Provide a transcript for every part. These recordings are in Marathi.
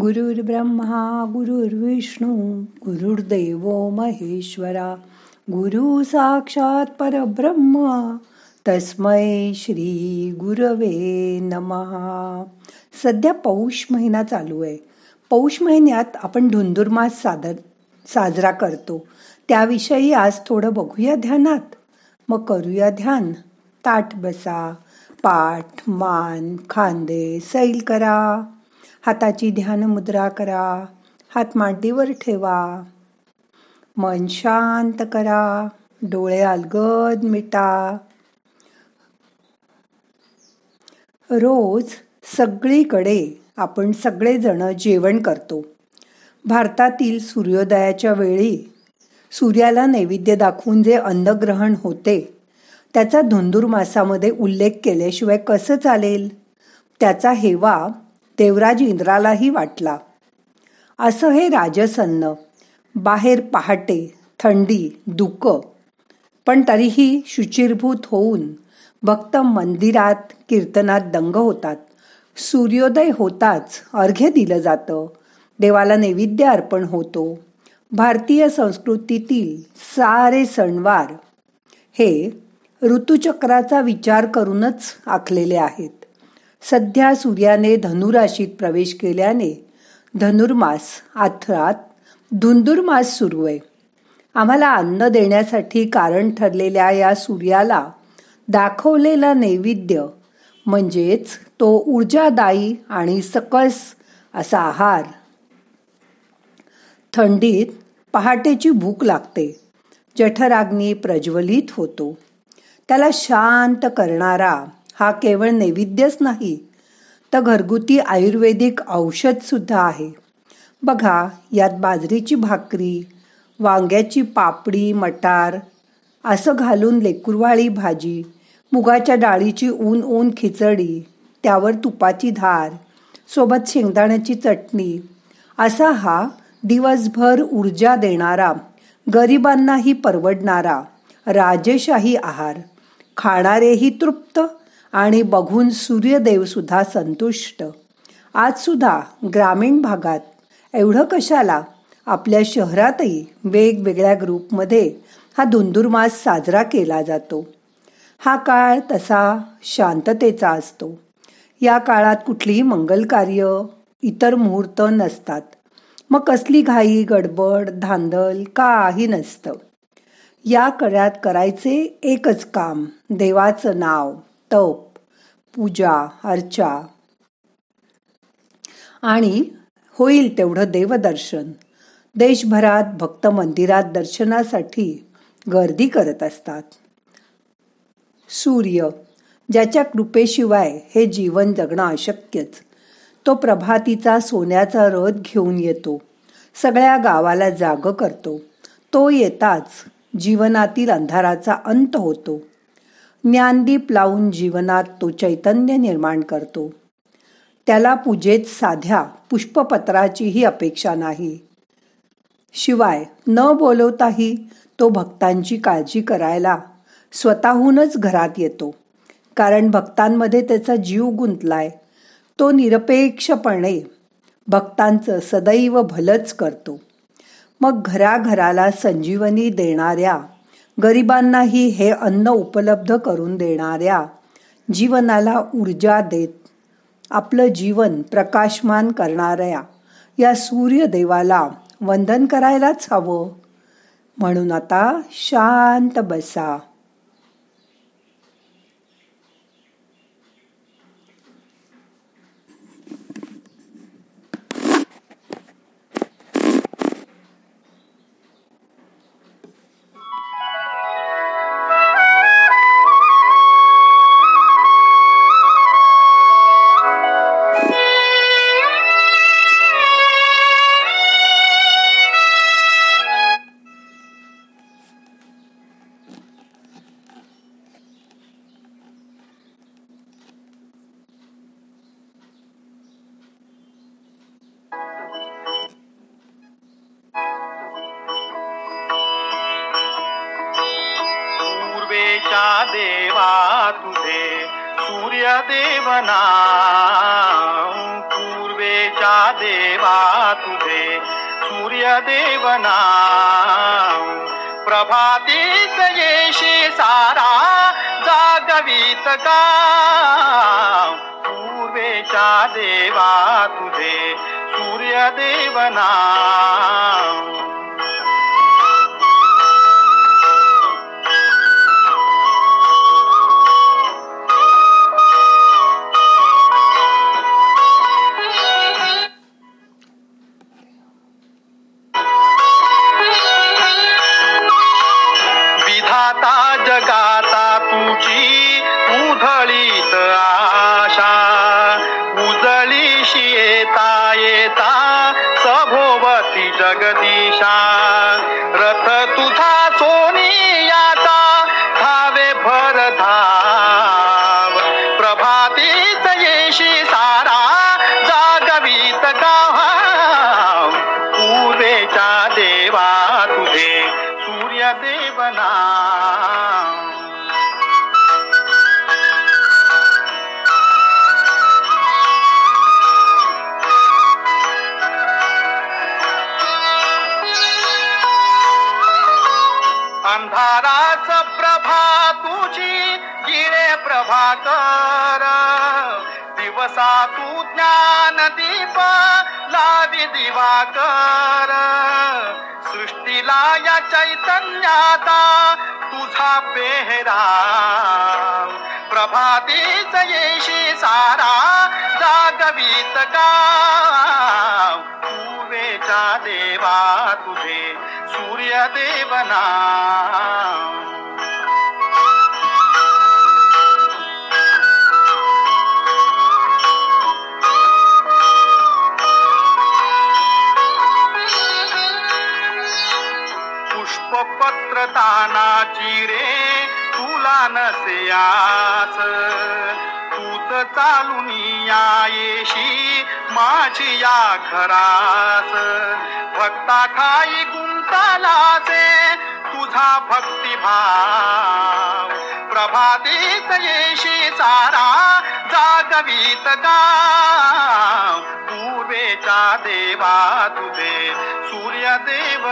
गुरुर्ब्रह्मा गुरुर्विष्णू गुरुर्देव महेश्वरा गुरु साक्षात परब्रह्म तस्मै श्री गुरवे नमहा सध्या पौष महिना चालू आहे. पौष महिन्यात आपण धुंदुरमास सादर साजरा करतो. त्याविषयी आज थोडं बघूया ध्यानात. मग करूया ध्यान. ताट बसा पाठ मान खांदे सैल करा. हाताची ध्यान मुद्रा करा. हात मांडीवर ठेवा. मन शांत करा. डोळे अलगद मिटा. रोज सगळीकडे आपण सगळेजण जेवण करतो. भारतातील सूर्योदयाच्या वेळी सूर्याला नैवेद्य दाखवून जे अन्नग्रहण होते त्याचा धुंदुरमासामध्ये उल्लेख केल्याशिवाय कसं चालेल? त्याचा हेवा देवराज इंद्रालाही वाटला. असं हे राजसन्न. बाहेर पहाटे थंडी दुःख पण तरीही शुचिरभूत होऊन भक्त मंदिरात कीर्तनात दंग होतात. सूर्योदय होताच अर्घ्य दिलं जातं. देवाला नैवेद्य अर्पण होतो. भारतीय संस्कृतीतील सारे सणवार हे ऋतुचक्राचा विचार करूनच आखलेले आहेत. सध्या सूर्याने धनुराशीत प्रवेश केल्याने धनुर्मास अर्थात धुंदुर्मास सुरू आहे. आम्हाला अन्न देण्यासाठी कारण ठरलेल्या या सूर्याला दाखवलेला नैवेद्य म्हणजेच तो ऊर्जादायी आणि सकस असा आहार. थंडीत पहाटेची भूक लागते. जठराग्नी प्रज्वलित होतो. त्याला शांत करणारा हा केवळ नैवेद्यच नाही तर घरगुती आयुर्वेदिक औषध सुद्धा आहे. बघा यात बाजरीची भाकरी वांग्याची पापडी मटार असं घालून लेकुरवाळी भाजी मुगाच्या डाळीची ऊन ऊन खिचडी त्यावर तुपाची धार सोबत शेंगदाण्याची चटणी असा हा दिवसभर ऊर्जा देणारा गरिबांनाही परवडणारा राजेशाही आहार. खाणारेही तृप्त आणि बघून सूर्यदेवसुद्धा संतुष्ट. आजसुद्धा ग्रामीण भागात एवढं कशाला? आपल्या शहरातही वेगवेगळ्या ग्रुपमध्ये हा धुंदुरमास साजरा केला जातो. हा काळ तसा शांततेचा असतो. या काळात कुठलीही मंगल कार्य इतर मुहूर्त नसतात. मग कसली घाई गडबड धांदल काही नसतं. या कळ्यात करायचे एकच काम देवाचं नाव. तप पूजा अर्चा. आणि होईल तेवढं देवदर्शन. देशभरात भक्त मंदिरात दर्शनासाठी गर्दी करत असतात. सूर्य ज्याच्या कृपेशिवाय हे जीवन जगणं अशक्यच. तो प्रभातीचा सोन्याचा रथ घेऊन येतो. सगळ्या गावाला जाग करतो. तो येताच जीवनातील अंधाराचा अंत होतो. ज्ञानदीप लावून जीवनात तो चैतन्य निर्माण करतो. त्याला पूजेत साध्या पुष्पपत्राचीही अपेक्षा नाही. शिवाय न बोलवताही तो भक्तांची काळजी करायला स्वतःहूनच घरात येतो. कारण भक्तांमध्ये त्याचा जीव गुंतलाय. तो निरपेक्षपणे भक्तांचं सदैव भलच करतो. मग घराघराला संजीवनी देणाऱ्या गरिबांनाही हे अन्न उपलब्ध करून देणाऱ्या जीवनाला ऊर्जा देत आपलं जीवन प्रकाशमान करणाऱ्या या सूर्यदेवाला वंदन करायलाच हवं. म्हणून आता शांत बसा. देवा तुझे सूर्यदेवना पूर्वेच्या देवा तुझे सूर्यदेव नाम प्रभातीत येशी सारा जागवीत का? पूर्वेच्या देवा तुझे सूर्यदेव जगदीशा रथ तुझा सोनियाचा धावे भर असा तू ज्ञान दीप लावी दिवाकर सृष्टीला या चैतन्याचा तुझा पेहरा प्रभातीच येशी सारा जागवीत का पूर्वेच्या देवा तुझे सूर्यदेवना नाम पुष्पपत्र दानाची रे तुला नसे आस तूच चालून येशी माझी या घरास भक्ता ठाई गुंतालाचे तुझा भक्तिभाव. प्रभातीत येशी सारा जागवीत का पूर्वेचा देवा तुझे सूर्यदेव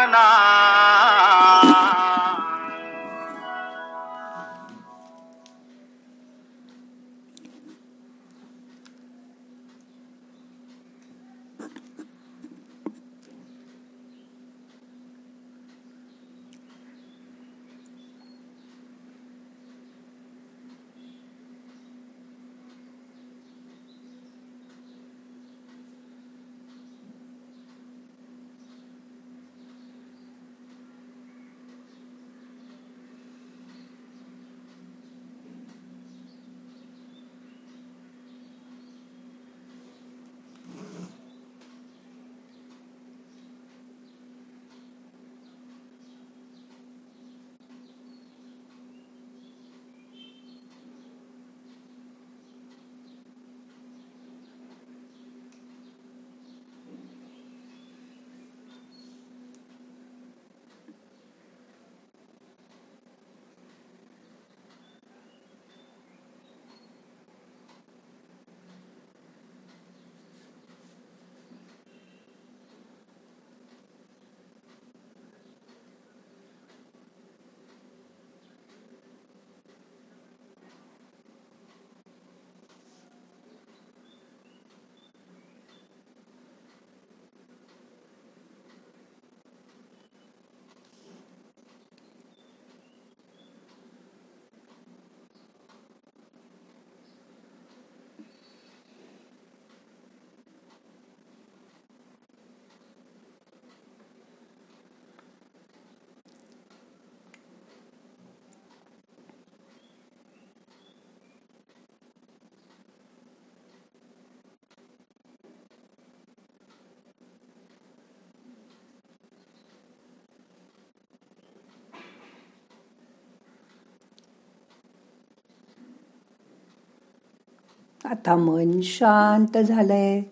आता मन शांत झालंय.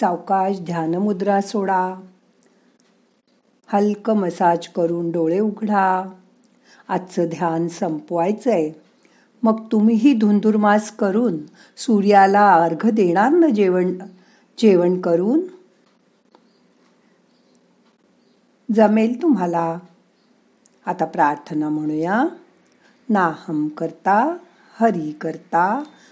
सावकाश ध्यान मुद्रा सोडा. हलक मसाज करून डोळे उघडा. आजचं ध्यान संपवायचंय. मग तुम्हीही धुंदुरमास करून सूर्याला अर्घ देणार ना जेवण जेवण करून? जमेल तुम्हाला. आता प्रार्थना म्हणूया. नाहम करता हरि करता